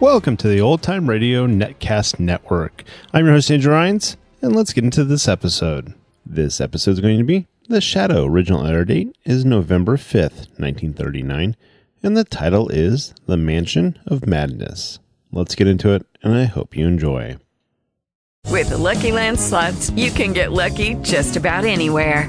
Welcome to the Old Time Radio Netcast Network. I'm your host, Andrew Rhynes, and let's get into this episode. This episode is going to be The Shadow. Original air date is November 5th, 1939, and the title is The Mansion of Madness. Let's get into it, and I hope you enjoy. With the Lucky Land slots, you can get lucky just about anywhere.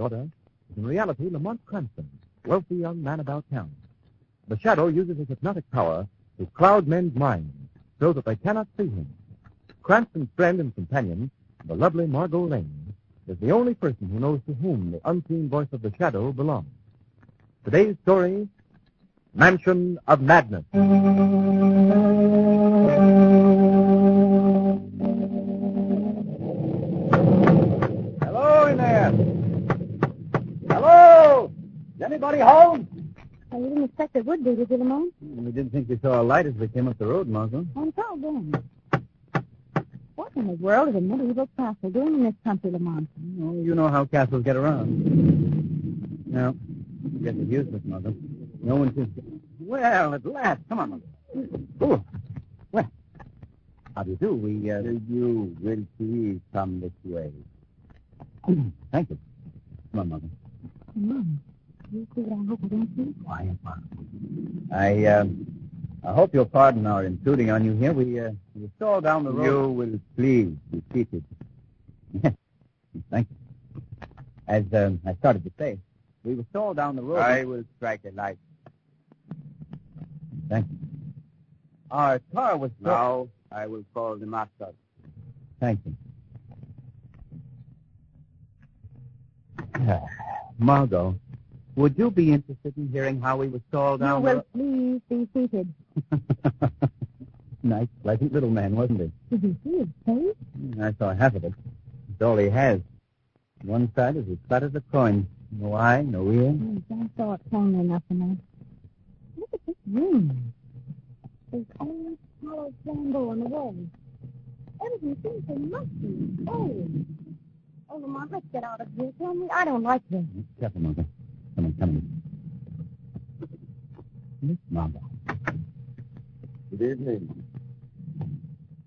Order, is in reality Lamont Cranston, wealthy young man about town. The Shadow uses his hypnotic power to cloud men's minds so that they cannot see him. Cranston's friend and companion, the lovely Margot Lane, is the only person who knows to whom the unseen voice of the Shadow belongs. Today's story, Mansion of Madness. Is anybody home? You didn't expect there would be, did you, Lamont? We didn't think we saw a light as we came up the road, Margot. I'm so again. What in the world is a medieval castle doing in this country, Lamont? Oh, you know how castles get around. No, I guess it's useless, Mother. No one seems to... Well, at last. Come on, Mother. Oh, well, how do you do? We, uh... You will please come this way. Thank you. Come on, Mother. Mom, you see what I hope I? Quiet. I, um, I hope you'll pardon our intruding on you here. We, uh, we saw down the road... You will please be seated. Thank you. As um, I started to say, we were stalled down the road. I will strike a light. Thank you. Our car was... Now I will call the master. Thank you. Margot, would you be interested in hearing how he was called You down will please be seated. Nice, pleasant little man, wasn't he? Did you see his face? Hmm, I saw half of it. It's all he has. One side is as flat as a coin. No eye, no ear. Yes, I saw it plainly enough, Lamont. Look at this room. There's only hollow flambeau on the wall. Everything seems so musty. Oh. Oh, Lamont, let's get out of here. Tell me, I don't like this. Careful, Margot. Come. Miss Margot. Good evening.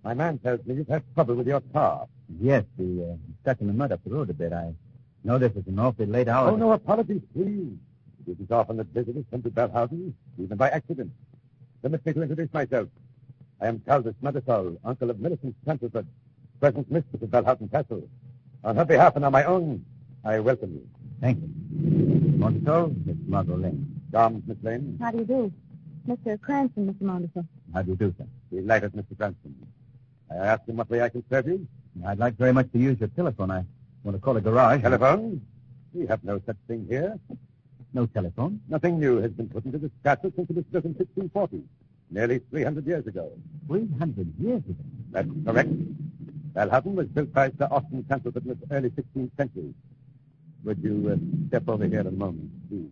My man tells me you've had trouble with your car. Yes, we uh, stuck in the mud up the road a bit. I know this is an awfully late hour. Oh, no apologies, please. It is often that visitors come to Belhausen, even by accident. Permit me to introduce myself. I am Caldas Medisol, uncle of Millicent Canterford, present mistress of Belhausen Castle. On her behalf and on my own, I welcome you. Thank you. Montesol, Miss Margot Lane. Charms, Miss Lane. How do you do? Mr. Cranston, Mr. Montesol. How do you do, sir? Delighted, Mr. Cranston. I asked him what way I can serve you. I'd like very much to use your telephone. I want to call a garage. Telephone? We have no such thing here. No telephone? Nothing new has been put into this castle since it was built in 1640, nearly 300 years ago. 300 years ago? That's correct. Valhausen was built by Sir Austin Canterford in the early 16th century. Would you uh, step over here a moment, please?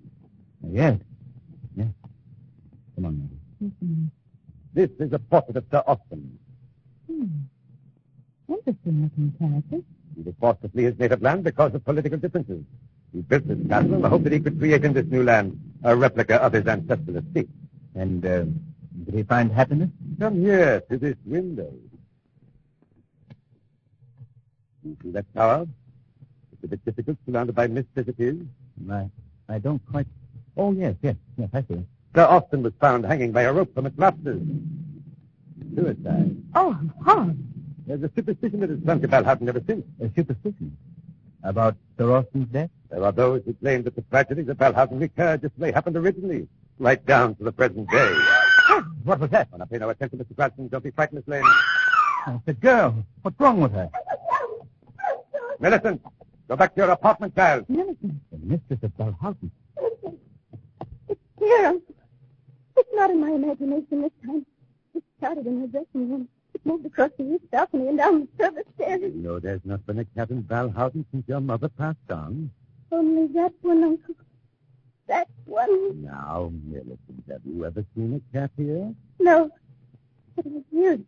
Yes. Yes. Come on, Maggie. Mm-hmm. This is a portrait of Sir Austin. Hmm. Interesting looking character. He was forced to flee his native land because of political differences. He built this castle in the hope that he could create in this new land a replica of his ancestral estate. And uh, did he find happiness? Come here to this window. You see that tower? It's a bit difficult, surrounded by mist as it is. I, I don't quite... Oh, yes, yes, yes, I see. Sir Austin was found hanging by a rope from its rafters. Suicide. Oh, horrible. There's a superstition that has clung to Balhausen ever since. A superstition? About Sir Austin's death? There are those who claim that the tragedies of Balhausen recur just as they happened originally, right down to the present day. what was that? When I pay no attention, Mr. Cranston, don't be frightened, Miss Lane. Oh, the girl. What's wrong with her? Millicent, go back to your apartment, child. Millicent. The mistress of Balhausen. It's here. It's not in my imagination this time. It started in her dressing room. It moved across the east balcony and down the service stairs. No, there's not been a cat in Valhausen since your mother passed on. Only that one, Uncle. That one. Now, Millicent, have you ever seen a cat here? No. But it was years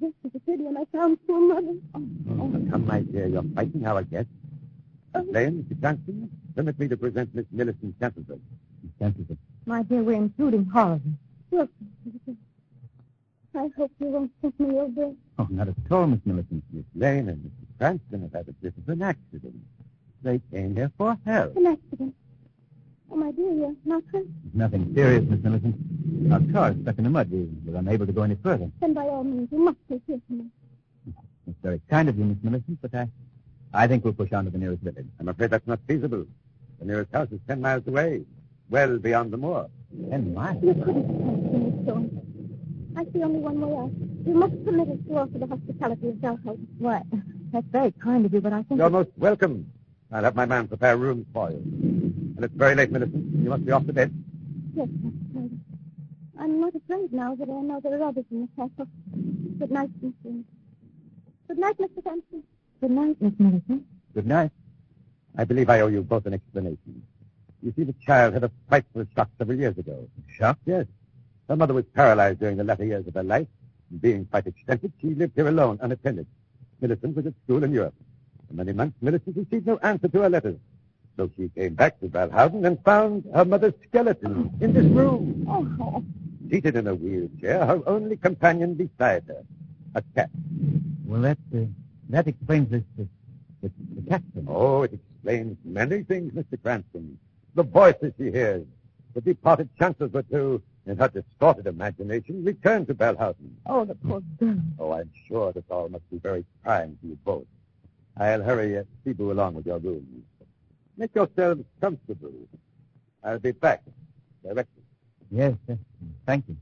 just as it did when I found poor mother. Oh, come, my dear, you're fighting our guest. Miss Lane, Mr. Cranston, permit me to present Miss Millicent Templeton. Miss Canterford. My dear, we're intruding horribly. Look, I hope you won't think me Bill. Oh, not at all, Miss Millicent. Miss Lane and Mr. Cranston have had a bit of an accident. They came here for help. An accident. Oh, my dear, you're not hurt. Nothing serious, Miss Millicent. Our car's stuck in the mud. We were unable to go any further. Then by all means, you must take care of me. It's very kind of you, Miss Millicent, but I, I think we'll push on to the nearest village. I'm afraid that's not feasible. The nearest house is ten miles away, well beyond the moor. Ten miles? You couldn't help me, Miss Thorne. I see only one way out. You must permit us to offer the hospitality of Dalhouse. What? That's very kind of you, but I think... You're most welcome. I'll have my man prepare rooms for you. And it's very late, Millicent. You must be off to bed. Yes, Mr. Taylor. I'm not afraid now that I know there are others in the castle. Good night, Miss Thorne. Good night, Mr. Thompson. Good night, Miss Millicent. Good night. I believe I owe you both an explanation. You see, the child had a frightful shock several years ago. Shock? Yes. Her mother was paralyzed during the latter years of her life. And being quite extensive, she lived here alone, unattended. Millicent was at school in Europe. For many months, Millicent received no answer to her letters. So she came back to Valhausen and found her mother's skeleton in this room. Oh, Seated in a wheelchair, her only companion beside her, a cat. Well, that, uh, that explains this, this, this the cat thing. Oh, it explains many things, Mr. Cranston. The voices she hears, the departed chancellor who, in her distorted imagination, returned to Belhausen. oh, the poor girl. Oh, I'm sure this all must be very trying to you both. I'll hurry uh, Cebu along with your rooms. Make yourselves comfortable. I'll be back directly. Yes, yes. Thank you.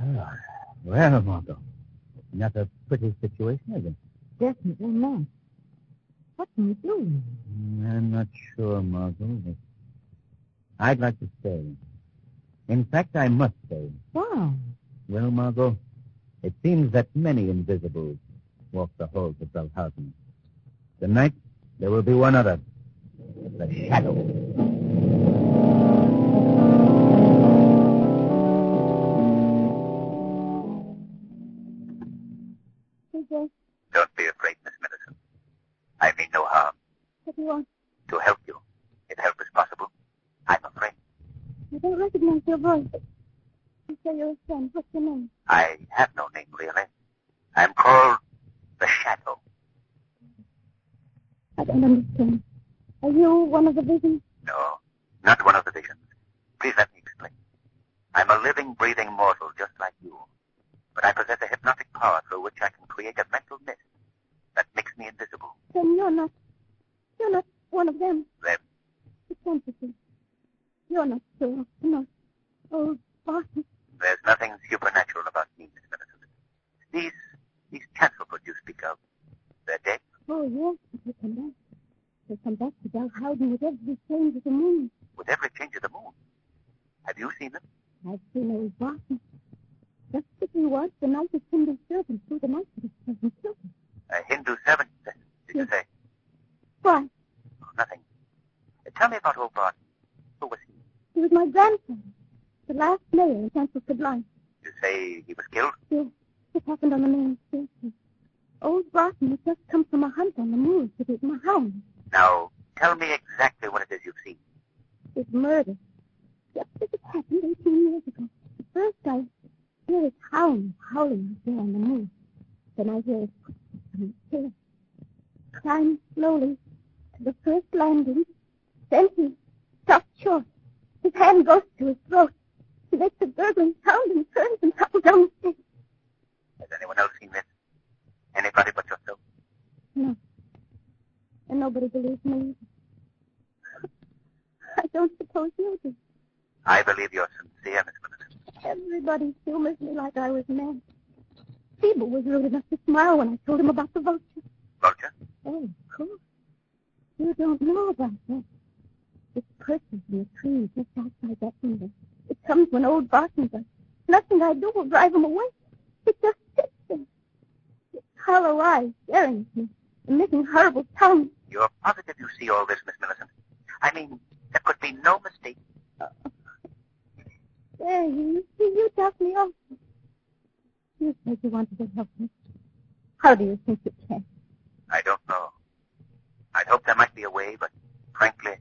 Ah, well, Margot, not a pretty situation, is it? Definitely not. What can we do? I'm not sure, Margot, but I'd like to stay. In fact, I must stay. Wow. Well, Margot, it seems that many invisibles walk the halls of Belhausen. Tonight, there will be one other. The Shadow. recognize your voice. You say you're a friend. What's your name? I have no name, really. I'm called the Shadow. I don't understand. Are you one of the visions? No, not one of the visions. Please let me explain. I'm a living, breathing mortal just like you. But I possess a hypnotic power through which I can create a mental mist that makes me invisible. Then you're not. You're not one of them. Them? The fantasy. You're not sure. Not old Barton. There's nothing supernatural about me, Miss Millicent. These, these Chancelford you speak of, they're dead. Oh, yes, they come back. They come back to Bell Howden with every change of the moon. With every change of the moon. Have you seen them? I've seen old Barton. Just as he was the night of Hindu servant through the night of his present children. A Hindu servant, did you say? Why? Oh, nothing. Uh, tell me about old Barton. Who was he? He was my grandfather. The last mayor in Chancelford Life. You say he was killed? Yes, it happened on the main station. Old Barton had just come from a hunt on the moors with his hound. Now, tell me exactly what it is you've seen. His murder. Just as it happened 18 years ago. At first I hear his hound howling out there on the moor. Then I hear his footsteps on stairs. Climb slowly to the first landing. Then he stops short. His hand goes to his throat. He makes a gurgling sound and turns and tumbles down the stairs. Has anyone else seen this? Anybody but yourself? No. And nobody believes me. I don't suppose you do. I believe you're sincere, Miss. Everybody humors me like I was mad. Feeble was rude enough to smile when I told him about the vulture. Vulture? Oh, of course. You don't know about that. It perches in the tree just outside that window. It comes when old Barton does. Nothing I do will drive him away. It just sits there. Its hollow eyes staring at me, and making horrible sounds. You're positive you see all this, Miss Millicent? I mean, there could be no mistake. Uh, there, you you talk me off. You you wanted to help me. How do you think you can? I don't know. I'd hope there might be a way, but frankly,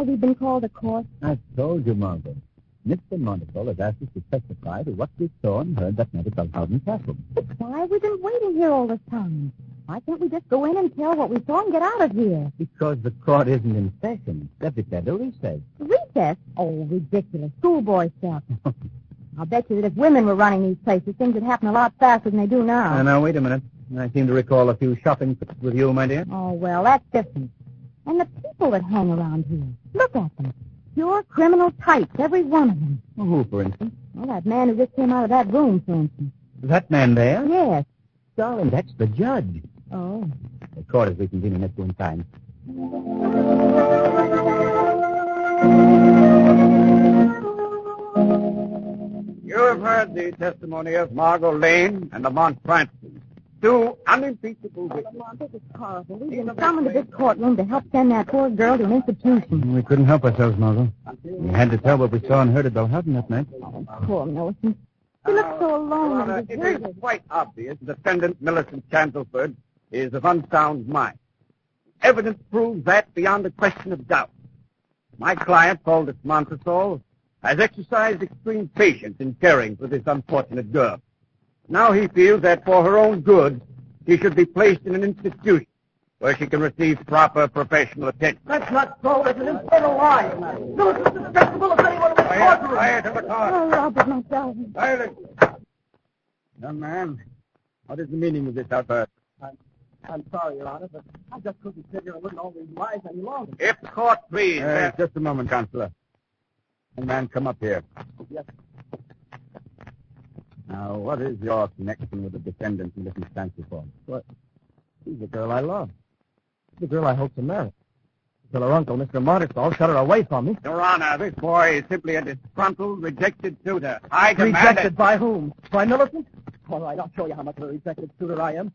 why we've been called to court? I told you, Margot. Mr. Montesol has asked us to testify to what we saw and heard that night at Belhausen Castle. But why have we been waiting here all this time? Why can't we just go in and tell what we saw and get out of here? Because the court isn't in session. They've declared a recess. Recess? Oh, ridiculous. Schoolboy stuff. I'll bet you that if women were running these places, things would happen a lot faster than they do now. Now, now, wait a minute. I seem to recall a few shopping trips with you, my dear. Oh, well, that's different. And the people that hang around here. Look at them. Pure criminal types, every one of them. Who, for instance? Well, that man who just came out of that room, for instance. That man there? Yes. Darling, that's the judge. Oh. The court is reconvening at one time. You have heard the testimony of Margot Lane and Lamont Cranston, two unimpeachable witnesses. Lamont, this is horrible. We've been summoned to this courtroom to help send that poor girl to an institution. We couldn't help ourselves, Margot. We had to tell what we saw and heard at Belhausen that night. Poor Millicent. She looks so alone Your uh, Honor, it is quite obvious the defendant, Millicent Chancelford, is of unsound mind. Evidence proves that beyond a question of doubt. My client, Paul Montesol, has exercised extreme patience in caring for this unfortunate girl. Now he feels that for her own good, she should be placed in an institution where she can receive proper professional attention. That's not so. It's an infernal lie. Millicent's susceptible of anyone in the Quiet, courtroom. quiet in the car. Oh, Robert, my darling. Silence. Young man, what is the meaning of this outburst? I'm, I'm sorry, Your Honor, but I just couldn't figure it wouldn't all these lies any longer. If court, please. Uh, just a moment, Counselor. Young man, come up here. Yes. Now, what is your connection with the defendant in this instance for? What? She's the girl I love. She's the girl I hope to marry. Until her uncle, Mr. Montesol, shut her away from me. Your Honor, this boy is simply a disgruntled, rejected suitor. I demand Rejected it. by whom? By Millicent? All right, I'll show you how much of a rejected suitor I am.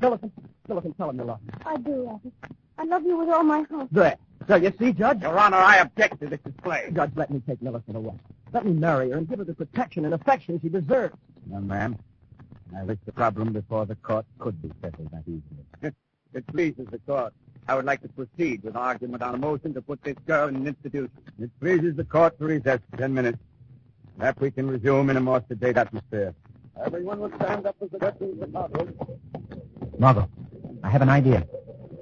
Millicent, Millicent, tell him you love me. I do, Robert. I love you with all my heart. There. So you see, Judge? Your Honor, I object to this display. Judge, let me take Millicent away. Let me marry her and give her the protection and affection she deserves. Young man, I wish the problem before the court could be settled that easily. It pleases the court. I would like to proceed with argument on a motion to put this girl in an institution. It pleases the court to recess for ten minutes. That we can resume in a more sedate atmosphere. Everyone will stand up as the deputy Margot. Margot, I have an idea,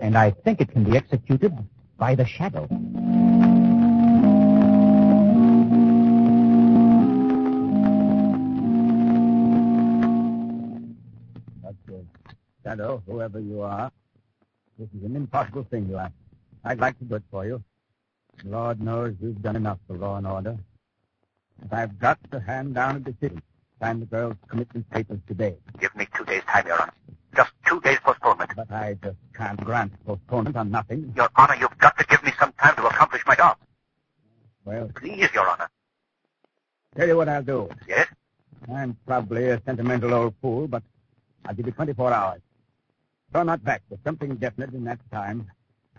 and I think it can be executed by the shadow. Shadow, whoever you are, this is an impossible thing you ask. I'd like to do it for you. Lord knows you've done enough for law and order. But I've got to hand down a decision. Sign the girl's commitment papers today. Give me two days' time, Your Honor. Just two days postponement. But I just can't grant postponement on nothing. Your Honor, you've got to give me some time to accomplish my job. Well, Please, Your Honor. tell you what I'll do. Yes? I'm probably a sentimental old fool, but I'll give you 24 hours. Throw not back. but something definite in that time.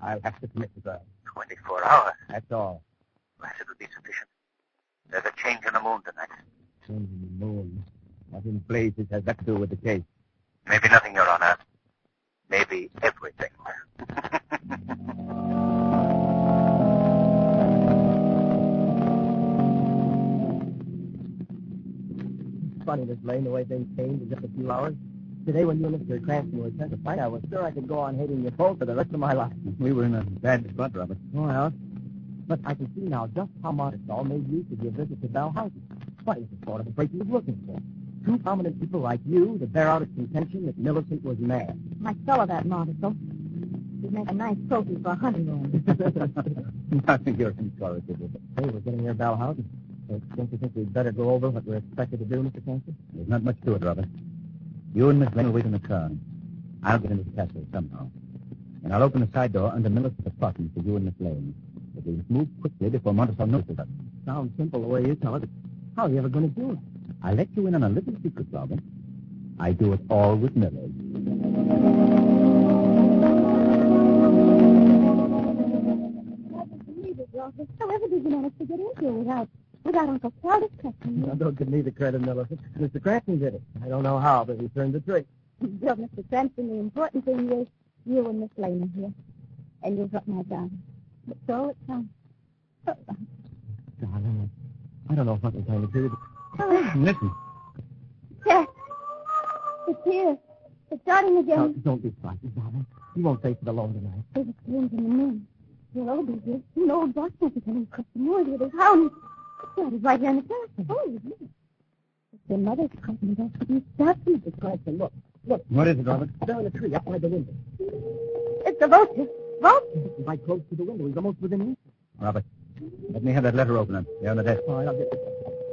I'll have to commit the girl. 24 hours. That's all. Perhaps it would be sufficient. There's a change in the moon tonight. Change in the moon. What in blazes has that to do with the case? Maybe nothing, Your Honor. Maybe everything. Funny, Miss Lane, the way things changed in just a few hours. Today, when you and Mr. Cranston were sent to fight, I was sure I could go on hating you both for the rest of my life. We were in a bad spot, Robert. Oh, well, but I can see now just how Montesol made use of your visit to Bell House. What is the sort of a break he was looking for? Two prominent people like you to bear out its contention that Millicent was mad. I saw that, Marticle. You'd make a nice trophy for a hunting I think you're incorrigible. Hey, we're getting near Bell House. Don't you think we'd better go over what we're expected to do, Mr. Cranston? There's not much to it, Robert. You and Miss Lane will wait in the car. I'll get into the castle somehow. And I'll open the side door under Millicent's apartment for you and Miss Lane. But we'll move quickly before Montesol notices us. Sounds simple the way you tell it. How are you ever going to do it? I'll let you in on a little secret, Robin. I do it all with Millard. Believe it, Robert. However did you manage to get in here without, without Uncle Charles catching Now, you? don't give me the credit, Millicent. Mr. Cranston did it. I don't know how, but he turned the trick. Well, Mr. Cranston, the important thing is you and Miss Lane are here. And you've got my gun. But so it sounds. So, Darling, I don't know what we're going to do. oh, Listen. yes. It's here. It's starting again. don't be frightened, darling. You won't face it alone tonight. There's a change in the moon. You'll all be here. You know, Boston is going to cook some more with his hound. Well, he's right here in the castle. Oh. It's your mother's company. That's what you start Mr. Cranston. Look, look. What is it, Robert? In a tree up by the window. It's the vulture. Vulture. Right close to the window. He's almost within reach. Robert, let me have that letter opener. There on the desk. All right, I'll get it.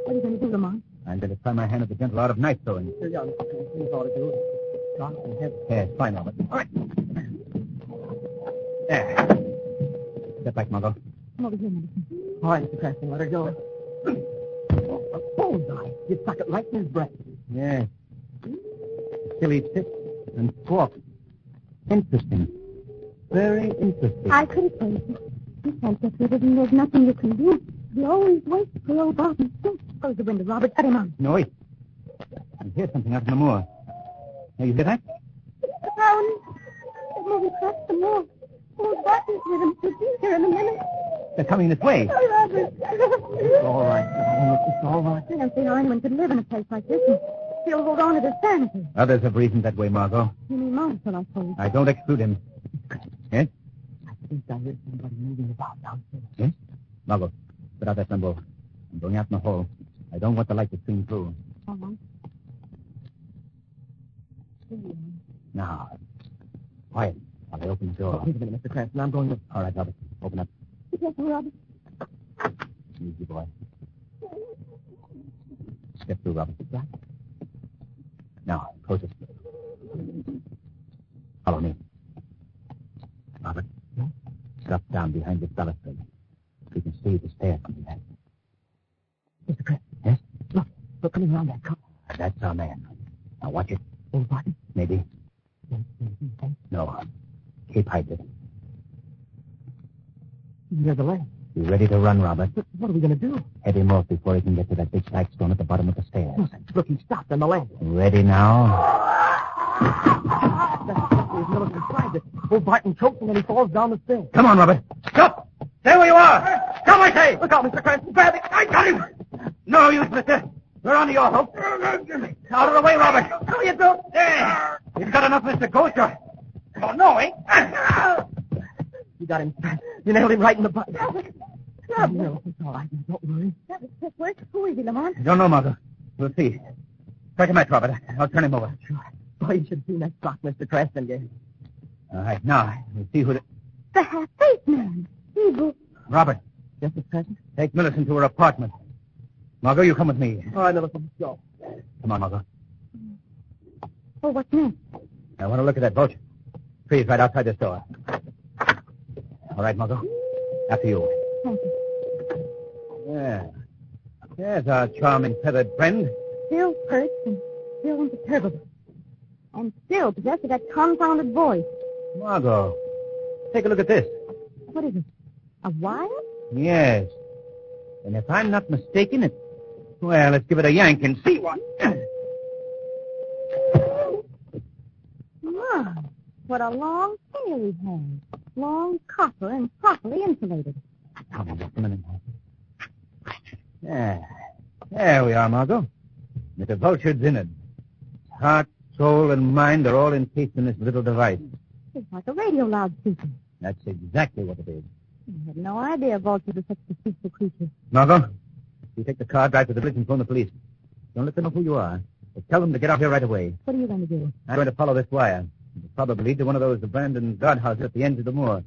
What are you going to do, Lamont? I'm going to try my hand at the gentle art of knife throwing. Here you are. That's all to do. Dark and heavy. Yes, fine, Robert. All right. There. Step back, Margot. Come over here, Millicent. All right, Mr. Cranston, let her go. Oh, oh, a bullseye. You stuck it right in his breast. Yes. Silly tip and fork. Interesting. Very interesting. I could have told you. You can't get rid of him. There's nothing you can do. You always wait for old Barton. Don't close the window, Robert. Cut him out. No, wait. I hear something out on the moor. Now, you hear that? The hound. They're moving across the moor. Old Barton's with him. He'll be here in a minute. They're coming this way. Oh, Robert. It's all right, darling. It's all right. I don't see how anyone could live in a place like this and still hold on to their sanity. Others have reasoned that way, Margot. You mean Marshall, I suppose. I don't exclude him. Yes? I think I heard somebody moving about downstairs. Yes? Margot, put out that number. I'm going out in the hall. I don't want the light to stream through. All right. Now, quiet while I open the door. Wait a minute, Mr. Cranston. I'm going to... All right, Robert. Open up. Careful, Robert. Easy, boy. Step through, Robert. Right. Now, close it. Follow me. Robert, drop down behind this balustrade. We can see the stairs coming back. Mr. Cranston. Yes? Look, look coming around that car. That's our man. Now watch it. Maybe. No. Keep hiding it. Near the lake. You ready to run, Robert? What are we going to do? Head him off before he can get to that big flagstone at the bottom of the stairs. Look, he stopped on the lake. Ready now? There's Millicent it. Oh, Barton chokes and then he falls down the stairs. Come on, Robert. Stop! Stay where you are! Come, I say! Look out, Mr. Cranston. Grab it! I got him! No use, mister. We're on the auto. Out of the way, Robert. How you do? There. You've got enough, Mr. Ghost. Oh, no, eh? You got him. You nailed him right in the butt. Robert. Oh, no, it's all right. Don't worry. That was quick work. Who is he, Lamont? Don't know, Margot. We'll see. Strike a match, Robert. I'll turn him over. Sure. Boy, you should have seen that clock Mr. Cranston gave. All right, now, we'll see who the... The half-faced man. Evil. Robert, Yes, Mr. Cranston? take Millicent to her apartment. Margot, you come with me. All right, Millicent, let's go. Come on, Margot. Oh, what's next? I want to look at that vulture. Tree's right outside this door. All right, Margot. After you. Thank you. Yeah. There's our charming feathered friend. Still perched and still imperturbable. And still possessed of that confounded voice. Margot, take a look at this. What is it? A wire? Yes. And if I'm not mistaken, it... Well, let's give it a yank and see what... My, what a long tail he has. Long copper and properly insulated. On just a minute. There. There we are, Margot. The vulture's in it. Heart, soul, and mind are all encased in this little device. It's like a radio loudspeaker. That's exactly what it is. I had no idea vultures were such a deceitful creatures. Margot, you take the car, drive to the bridge, and phone the police. Don't let them know who you are. But tell them to get out here right away. What are you going to do? I'm going to follow this wire. It'll probably lead to one of those abandoned guardhouses at the end of the moor.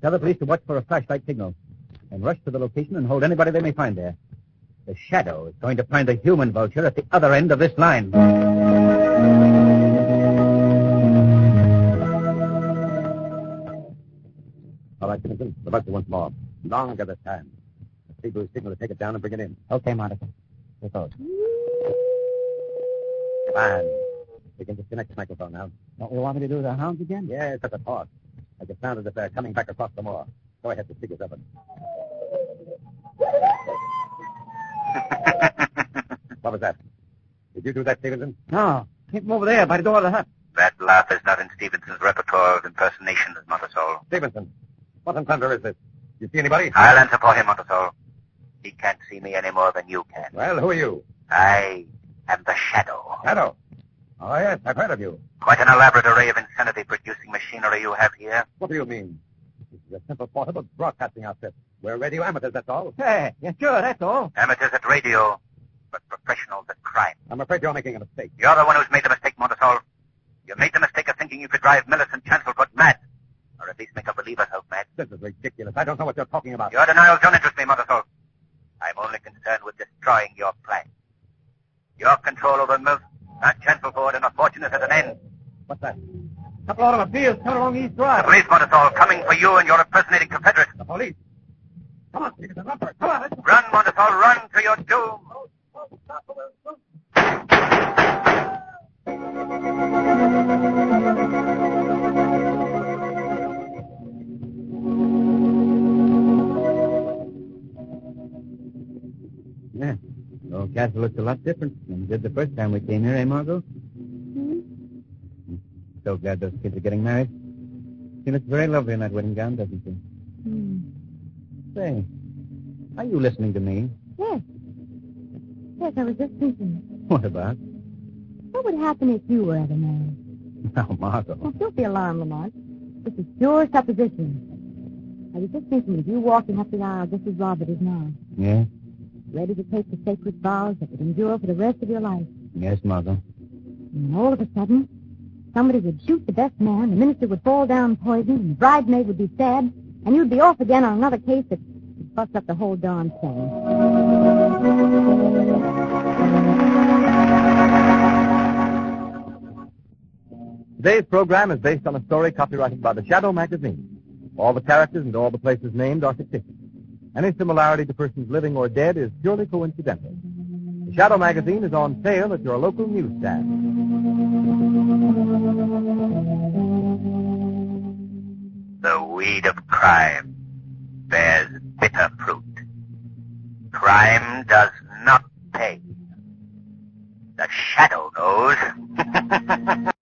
Tell the police to watch for a flashlight signal. And rush to the location and hold anybody they may find there. The shadow is going to find the human vulture at the other end of this line. All right, Simpson. The vulture once more. Longer this time. The Seagull signal to take it down and bring it in. Okay, Monica. Here goes. Fine. We can disconnect the microphone now. Don't you want me to do the hounds again? Yes, at the pause. I can sound as if they're coming back across the moor. Go ahead, the figures of what was that? Did you do that, Stevenson? No. Keep him over there by the door of the hut. That laugh is not in Stevenson's repertoire of impersonations, Montesol. Stevenson, what in thunder is this? You see anybody? I'll answer for him, Montesol. He can't see me any more than you can. Well, who are you? I am the Shadow. Shadow. Oh, yes, I've heard of you. Quite an elaborate array of insanity-producing machinery you have here. What do you mean? This is a simple portable broadcasting outfit. We're radio amateurs, that's all. Hey, yeah, sure, that's all. Amateurs at radio, but professionals at crime. I'm afraid you're making a mistake. You're the one who's made the mistake, Montesol. You made the mistake of thinking you could drive Millicent Chancelford mad. Or at least make her believe herself mad. This is ridiculous. I don't know what you're talking about. Your denials don't interest me, Montesol. I'm only concerned with destroying your plan. Your control over Mills, not Chancelford, and a fortune is at an end. What's that? A Couple of automobiles coming along East Drive. The Drive. police, Montesol, coming for you and your impersonating confederate. The police. Come on, Stevenson, run for it. Come on. Run, Montesol, run to your doom. Yeah. The old castle looks a lot different than it did the first time we came here, eh, Margot? Hmm? So glad those kids are getting married. She looks very lovely in that wedding gown, doesn't she? Say, are you listening to me? Yes. Yes, I was just thinking. What about? What would happen if you were ever married? Now, Margot. Now, don't be alarmed, Lamont. This is pure supposition. I was just thinking of you walking up the aisle just as Robert is now, Yeah? ready to take the sacred vows that would endure for the rest of your life. Yes, Mother. And all of a sudden, somebody would shoot the best man, the minister would fall down poisoned, and the bridesmaid would be stabbed, and you'd be off again on another case that would bust up the whole darn thing. Today's program is based on a story copyrighted by the Shadow magazine. All the characters and all the places named are fictitious. Any similarity to persons living or dead is purely coincidental. The Shadow magazine is on sale at your local newsstand. Weed of crime bears bitter fruit. Crime does not pay. The shadow knows.